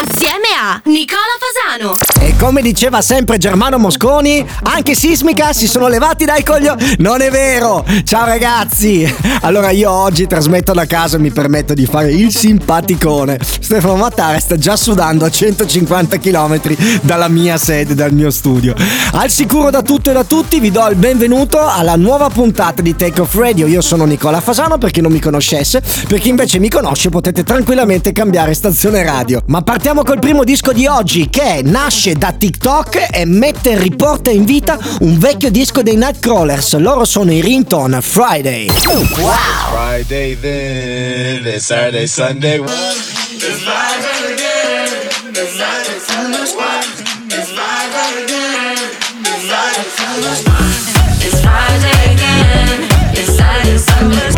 Assieme a Nicola Fasano. E come diceva sempre Germano Mosconi, anche Sismica si sono levati dai coglioni. Non è vero! Ciao ragazzi! Allora io oggi trasmetto da casa e mi permetto di fare il simpaticone. Stefano Mattare sta già sudando a 150 km dalla mia sede, dal mio studio. Al sicuro da tutto e da tutti vi do il benvenuto alla nuova puntata di Take Off Radio. Io sono Nicola Fasano per chi non mi conoscesse, per chi invece mi conosce potete tranquillamente cambiare stazione radio. Ma partiamo col primo disco di oggi che nasce da TikTok e mette e riporta in vita un vecchio disco dei Nightcrawlers. Loro sono i Ringtone Friday. Wow! Friday then, it's Saturday, Sunday. It's live again. It's Saturday, Sunday. It's live again. It's live It's Friday again. It's Saturday, Sunday.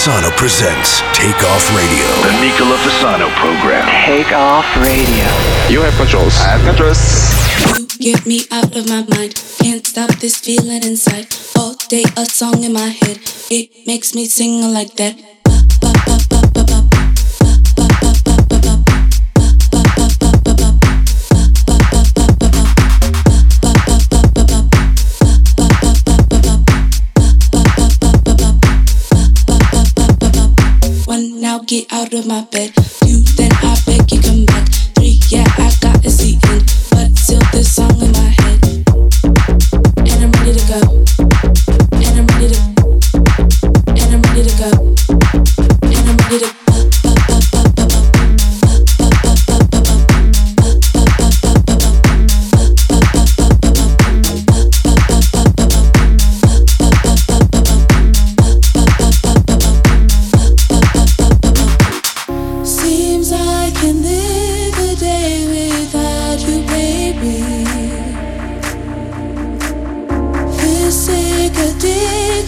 Fasano presents Take Off Radio. The Nicola Fasano program. Take off radio. You have controls. I have controls. You get me out of my mind. Can't stop this feeling inside. All day a song in my head. It makes me sing like that. Get out of my bed. Two then I beg you come back. Three yeah I got to see end, but still this song in my head. And I'm ready to go.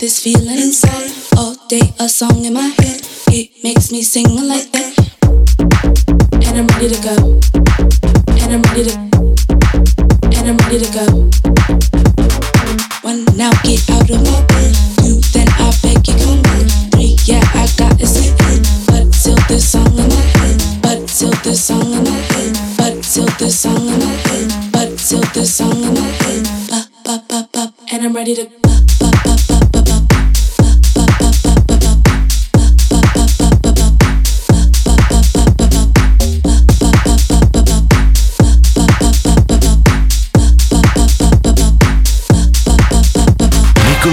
this feeling inside. All day a song in my head. It makes me sing like that. And I'm ready to go.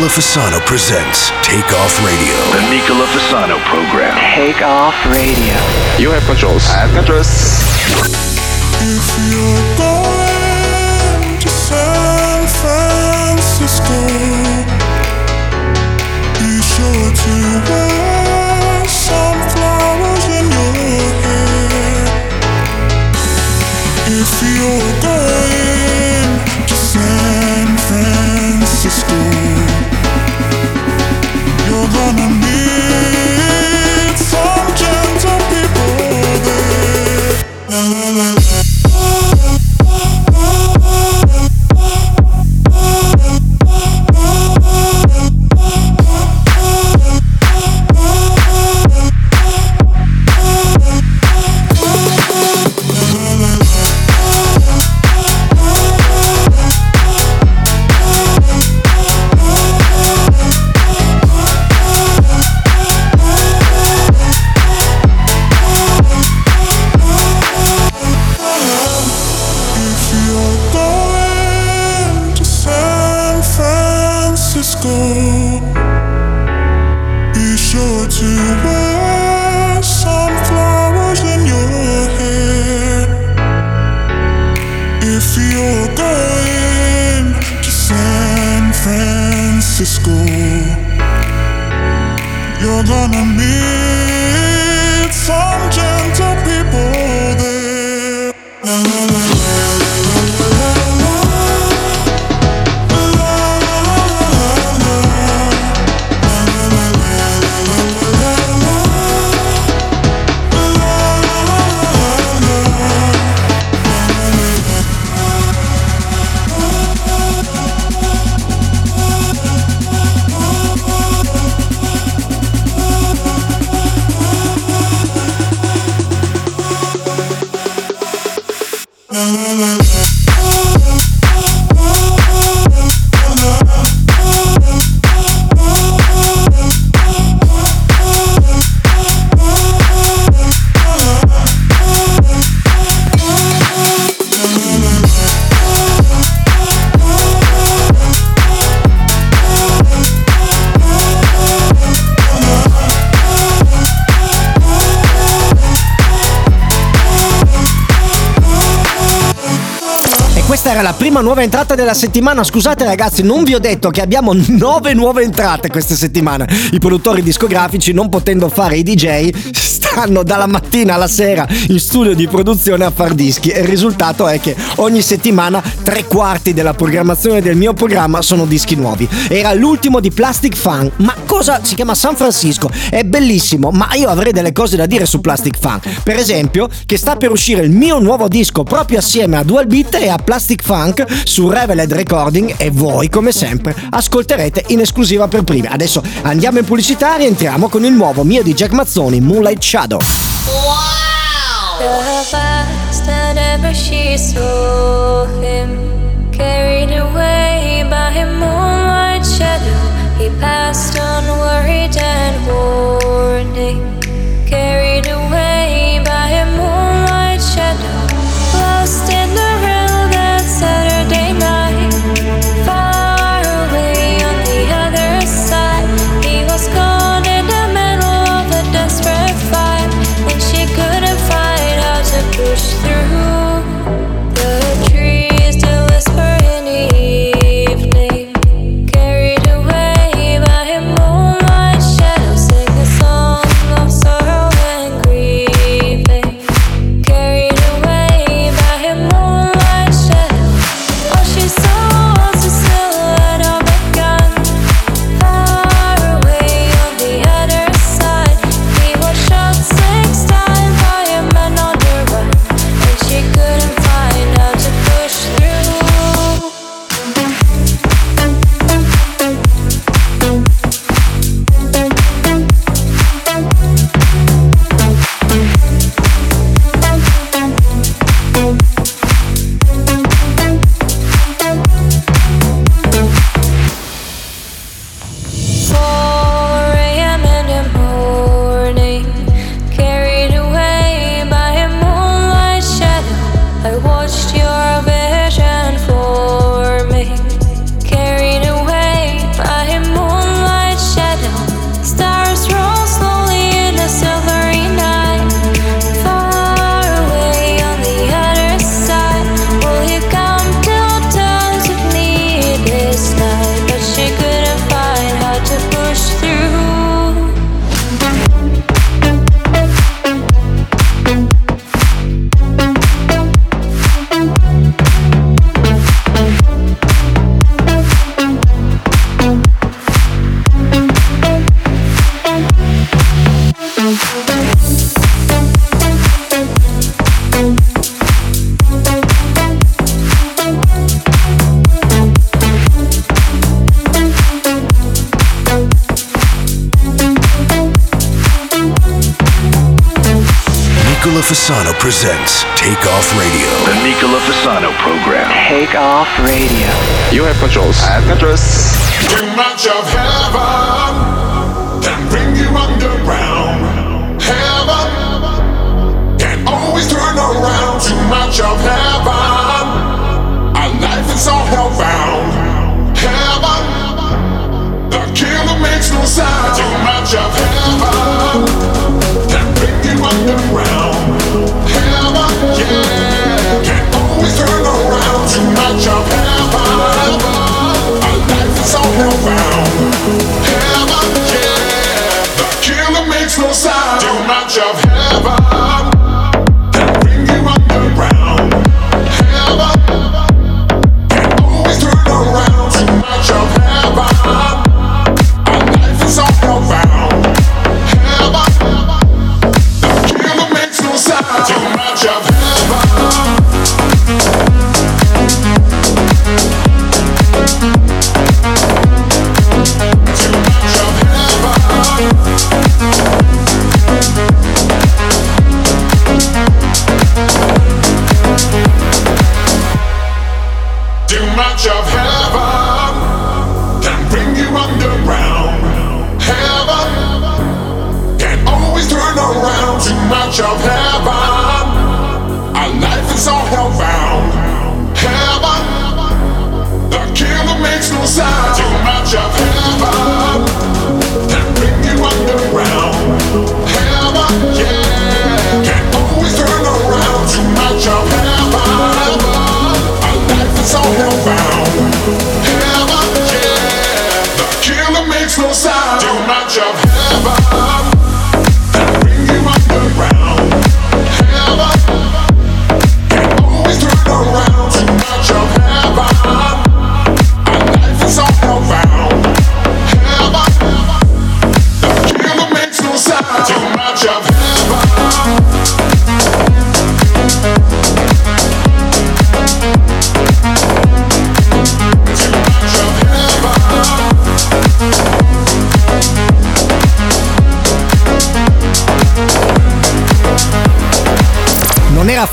Nicola Fasano presents Take Off Radio. The Nicola Fasano program. Take off radio. You have controls. I have controls. If you're going to San Francisco, be sure to wear some flowers in your hair. If you're going gonna need prima nuova entrata della settimana. Scusate ragazzi, non vi ho detto che abbiamo nove nuove entrate questa settimana. I produttori discografici, non potendo fare i DJ, stanno dalla mattina alla sera in studio di produzione a far dischi. E il risultato è che ogni settimana tre quarti della programmazione del mio programma sono dischi nuovi. Era l'ultimo di Plastic Fun. Ma cosa si chiama San Francisco? È bellissimo, ma io avrei delle cose da dire su Plastic Fun. Per esempio, che sta per uscire il mio nuovo disco proprio assieme a Dual Beat e a Plastic Funk su Reveled Recording e voi, come sempre, ascolterete in esclusiva per primi. Adesso andiamo in pubblicità e rientriamo con il nuovo mio di Jack Mazzoni, Moonlight Shadow. Wow! The first ever she saw him.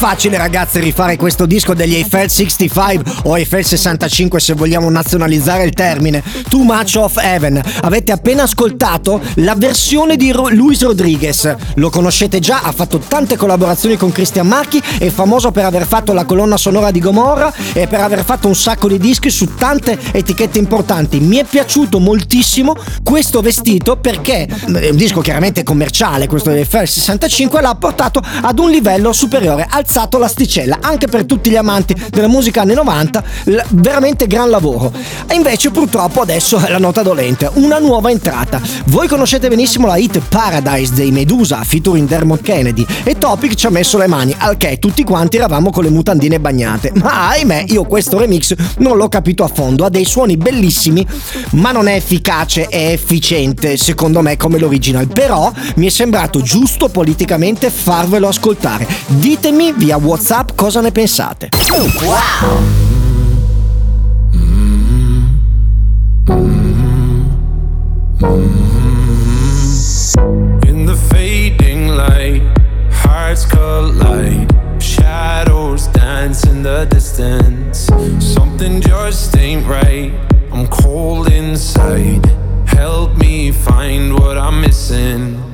Facile ragazzi rifare questo disco degli Eiffel 65 o Eiffel 65 se vogliamo nazionalizzare il termine. Too Much of Heaven. Avete appena ascoltato la versione di Luis Rodriguez. Lo conoscete già, ha fatto tante collaborazioni con Christian Marchi È famoso per aver fatto la colonna sonora di Gomorra E per aver fatto un sacco di dischi su tante etichette importanti. Mi è piaciuto moltissimo questo vestito perché è un disco chiaramente commerciale questo di Eiffel 65 l'ha portato ad un livello superiore alzato l'asticella anche per tutti gli amanti della musica anni 90 l- veramente gran lavoro. E invece purtroppo adesso è la nota dolente una nuova entrata. Voi conoscete benissimo la hit Paradise dei Medusa featuring Dermot Kennedy e Topic ci ha messo le mani al che tutti quanti eravamo con le mutandine bagnate. Ma ahimè io questo remix non l'ho capito a fondo ha dei suoni bellissimi ma non è efficace e efficiente secondo me come l'original. Però mi è sembrato giusto politicamente farvelo ascoltare. Ditemi via whatsapp cosa ne pensate In the fading light, hearts collide. Shadows dance in the distance. Something just ain't right. I'm cold inside. Help me find what I'm missing.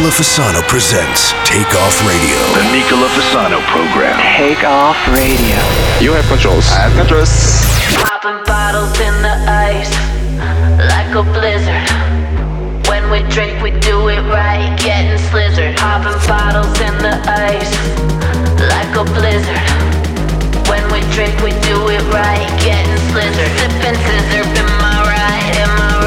Nicola Fasano presents Take Off Radio. The Nicola Fasano program. Take Off Radio. You have controls. I have controls. Popping bottles in the ice like a blizzard. When we drink, we do it right. Getting slizzard. Popping bottles in the ice like a blizzard. When we drink, we do it right. Getting slizzard. Sipping scissor. Am I right? Am I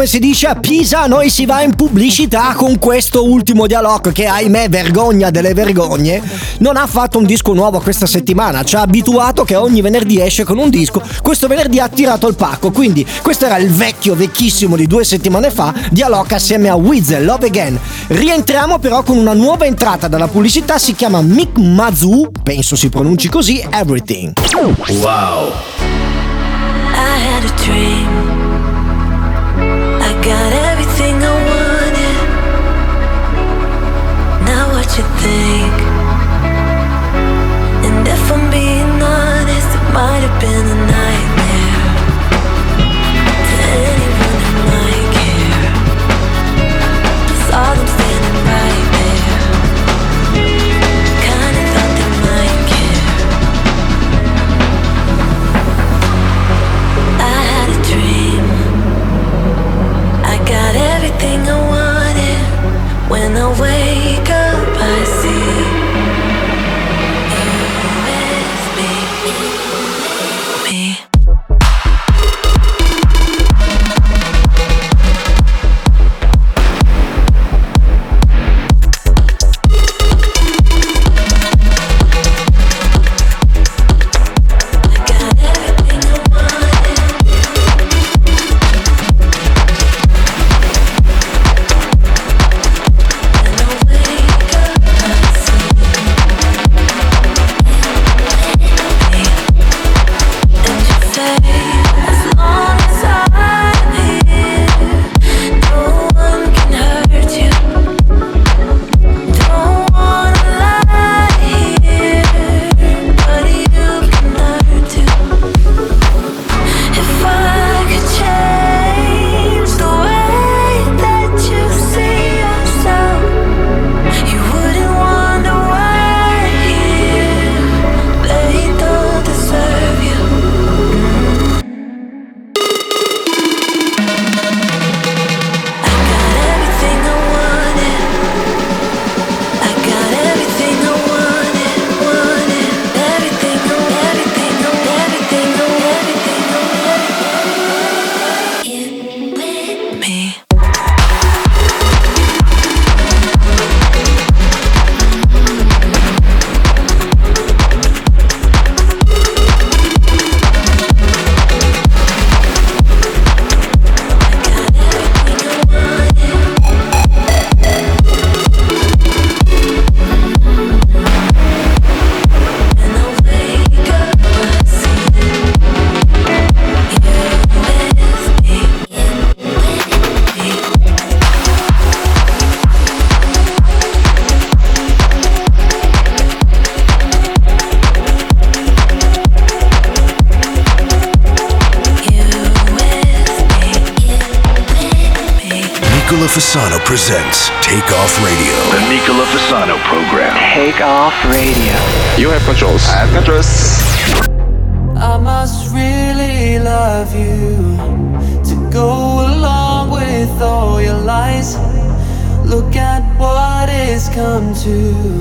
come si dice a Pisa, noi si va in pubblicità con questo ultimo dialogue che ahimè vergogna delle vergogne, non ha fatto un disco nuovo questa settimana, ci ha abituato che ogni venerdì esce con un disco, questo venerdì ha tirato il pacco, quindi questo era il vecchio vecchissimo di due settimane fa, dialogue assieme a Weasel, Love Again. Rientriamo però con una nuova entrata dalla pubblicità, si chiama Mick Mazu, penso si pronunci così, Everything. Wow. I had a dream. you think. And if I'm being honest, it might have been presents Take Off Radio. The Nicola Fasano program. Take off radio. You have controls. I have controls. I must really love you to go along with all your lies. Look at what it's come to.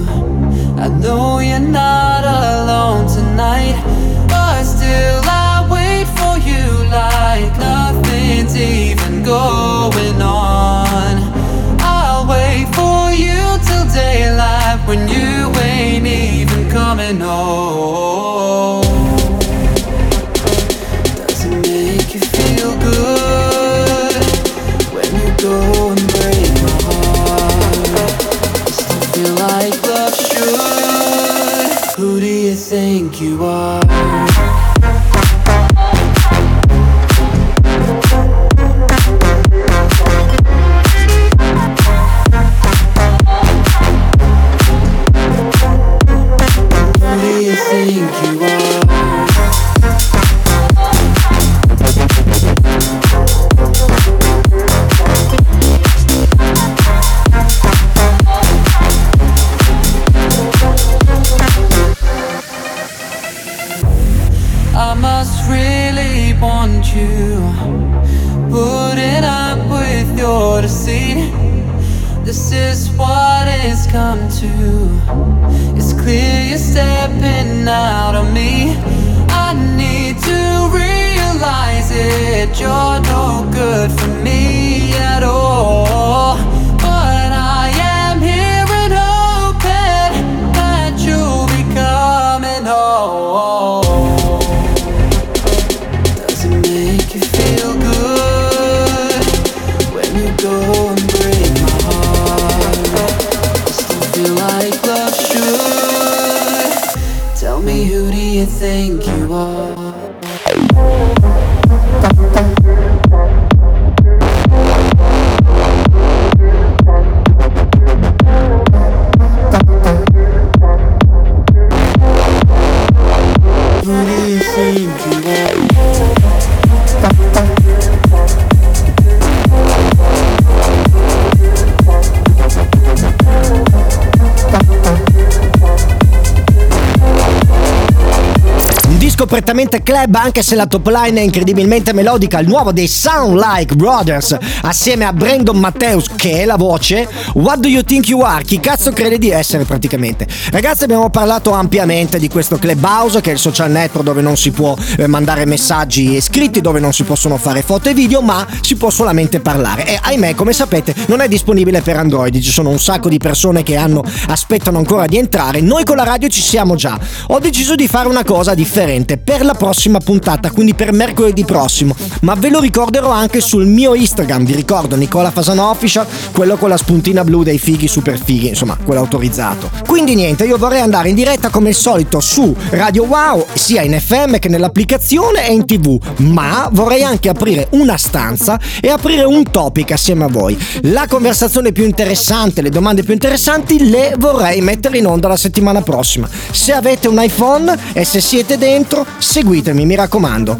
Prettamente club anche se la top line è incredibilmente melodica, il nuovo dei Sound Like Brothers assieme a Brandon Matthews che è la voce, What Do You Think You Are? Chi cazzo crede di essere praticamente? Ragazzi abbiamo parlato ampiamente di questo Clubhouse che è il social network dove non si può eh, mandare messaggi scritti, dove non si possono fare foto e video ma si può solamente parlare. E ahimè come sapete non è disponibile per Android, ci sono un sacco di persone che hanno, aspettano ancora di entrare, noi con la radio ci siamo già, ho deciso di fare una cosa differente per la prossima puntata, quindi per mercoledì prossimo. Ma ve lo ricorderò anche sul mio Instagram. Vi ricordo Nicola Fasano Official, quello con la spuntina blu dei fighi super fighi, insomma, quello autorizzato. Quindi niente, io vorrei andare in diretta come al solito su Radio Wow, sia in FM che nell'applicazione e in TV. Ma vorrei anche aprire una stanza e aprire un topic assieme a voi. La conversazione più interessante, le domande più interessanti le vorrei mettere in onda la settimana prossima. Se avete un iPhone e se siete dentro, seguitemi, mi raccomando.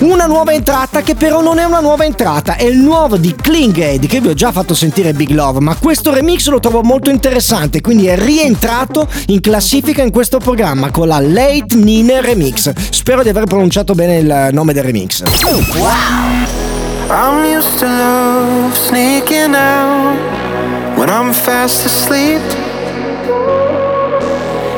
Una nuova entrata che però non è una nuova entrata, è il nuovo di Klingade che vi ho già fatto sentire Big Love, ma questo remix lo trovo molto interessante, quindi è rientrato in classifica in questo programma con la Late Nine Remix. Spero di aver pronunciato bene il nome del remix. I'm used to love sneaking out when I'm fast asleep.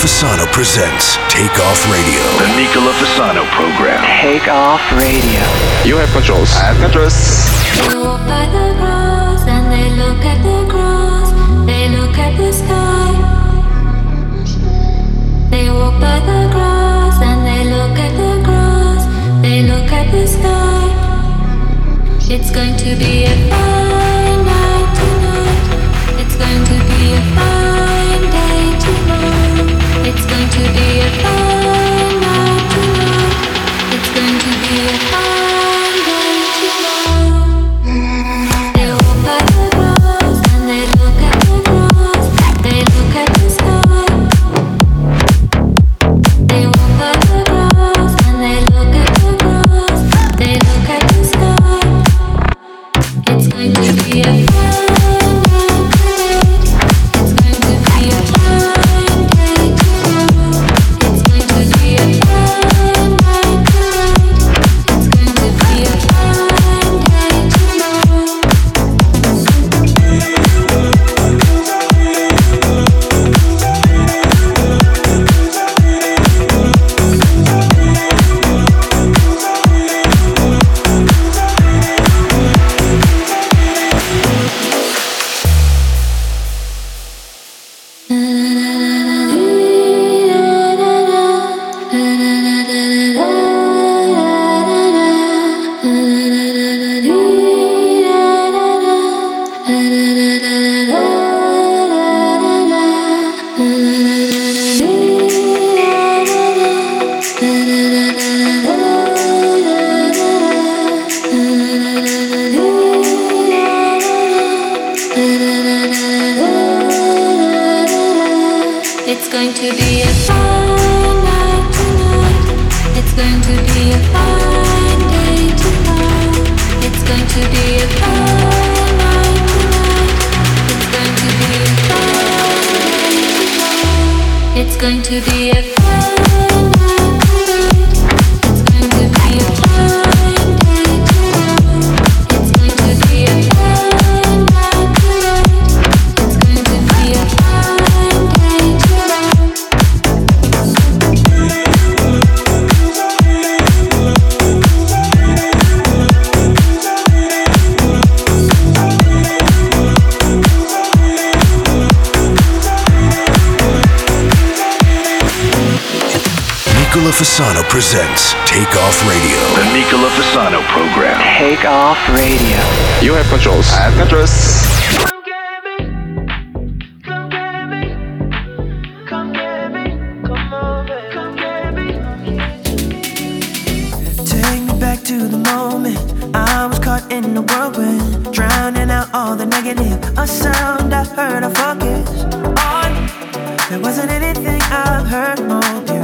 Fasano presents Take Off Radio. The Nicola Fasano program. Take Off Radio. You have controls. I have controls. They walk by the cross, and they look at the cross. They look at the sky. They walk by the cross, and they look at the cross. They look at the sky. It's going to be a fine night tonight. It's going to be a fine it's going to be to the moment. I was caught in the whirlwind, drowning out all the negative. A sound I heard, I focused on. There wasn't anything I've heard more.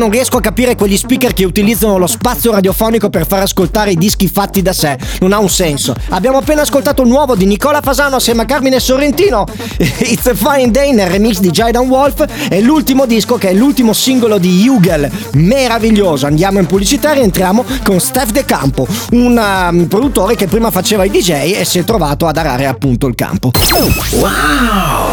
Non riesco a capire quegli speaker che utilizzano lo spazio radiofonico per far ascoltare i dischi fatti da sé. Non ha un senso. Abbiamo appena ascoltato il nuovo di Nicola Fasano assieme a Carmine Sorrentino. It's a Fine Day nel remix di Jaidan Wolf. E l'ultimo disco che è l'ultimo singolo di Hugel. Meraviglioso. Andiamo in pubblicità e rientriamo con Steph De Campo, un um, produttore che prima faceva i DJ e si è trovato ad arare appunto il campo. Wow!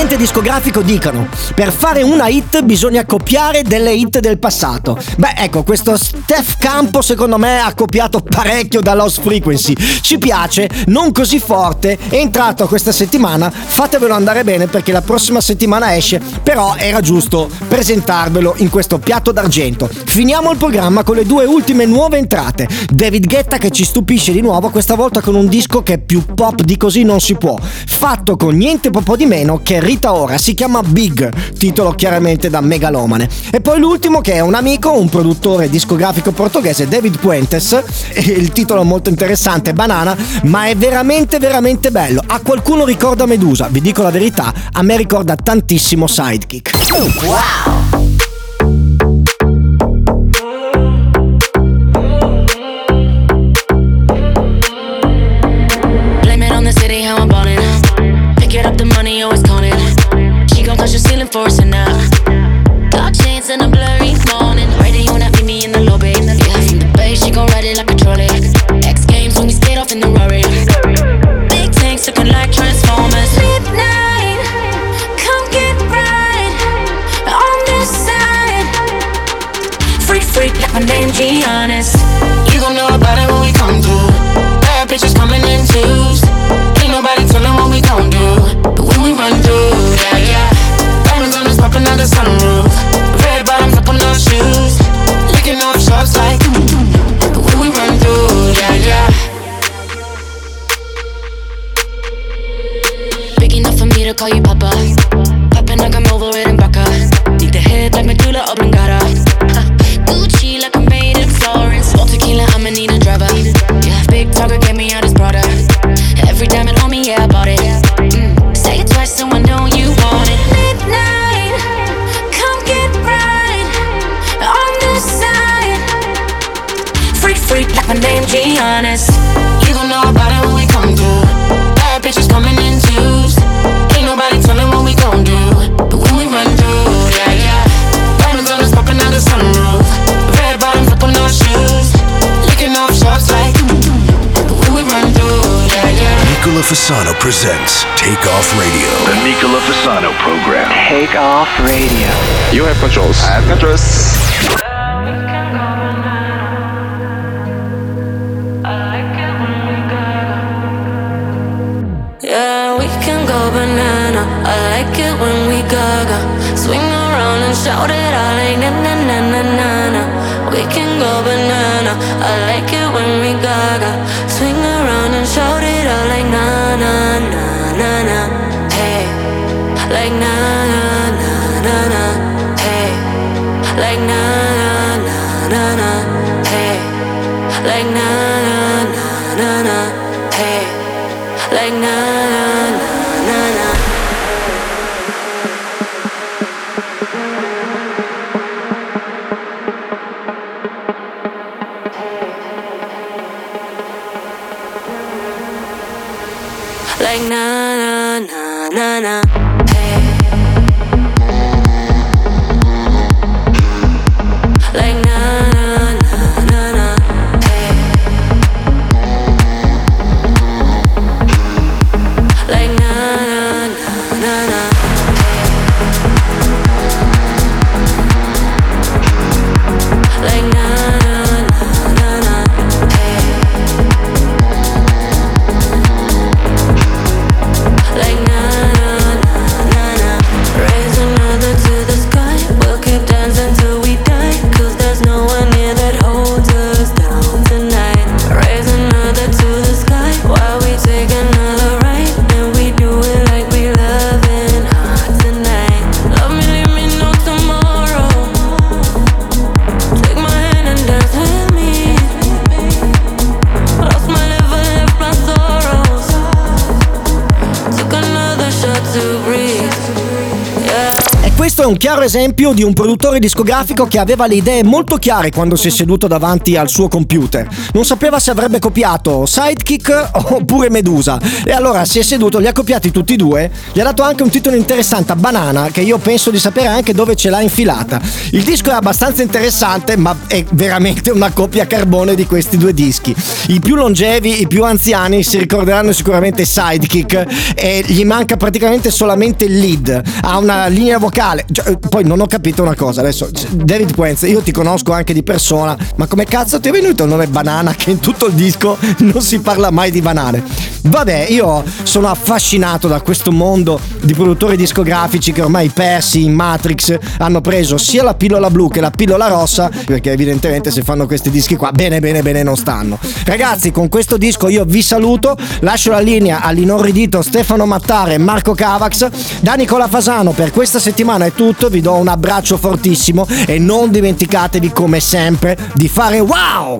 ambiente discografico dicono per fare una hit bisogna copiare delle hit del passato. Beh, ecco, questo Steph Campo secondo me ha copiato parecchio da Lost Frequency. Ci piace, non così forte, è entrato questa settimana, fatevelo andare bene perché la prossima settimana esce, però era giusto presentarvelo in questo piatto d'argento. Finiamo il programma con le due ultime nuove entrate. David Guetta che ci stupisce di nuovo, questa volta con un disco che più pop di così non si può, fatto con niente po' di meno che Rita Ora, si chiama Big, titolo chiaramente da megalomane. E poi l'ultimo che è un amico, un produttore discografico portoghese, David Puentes, il titolo molto interessante, Banana, ma è veramente veramente bello. A qualcuno ricorda Medusa, vi dico la verità, a me ricorda tantissimo Sidekick. Wow! presents Takeoff Radio. The Nicola Fasano program. Takeoff Radio. You have controls. I have controls. swing around and shout it un chiaro esempio di un produttore discografico che aveva le idee molto chiare quando si è seduto davanti al suo computer. Non sapeva se avrebbe copiato Sidekick oppure Medusa. E allora si è seduto, li ha copiati tutti e due, gli ha dato anche un titolo interessante a Banana, che io penso di sapere anche dove ce l'ha infilata. Il disco è abbastanza interessante, ma è veramente una copia carbone di questi due dischi. I più longevi, i più anziani si ricorderanno sicuramente Sidekick e gli manca praticamente solamente il lead. Ha una linea vocale. Cioè, Poi non ho capito una cosa, adesso David Quenz, io ti conosco anche di persona, ma come cazzo ti è venuto il nome Banana che in tutto il disco non si parla mai di banane? Vabbè, io sono affascinato da questo mondo di produttori discografici che ormai persi in Matrix hanno preso sia la pillola blu che la pillola rossa, perché evidentemente se fanno questi dischi qua bene bene bene non stanno. Ragazzi, con questo disco io vi saluto, lascio la linea all'inorridito Stefano Mattare e Marco Cavax. Da Nicola Fasano per questa settimana è tutto, vi do un abbraccio fortissimo e non dimenticatevi come sempre di fare wow!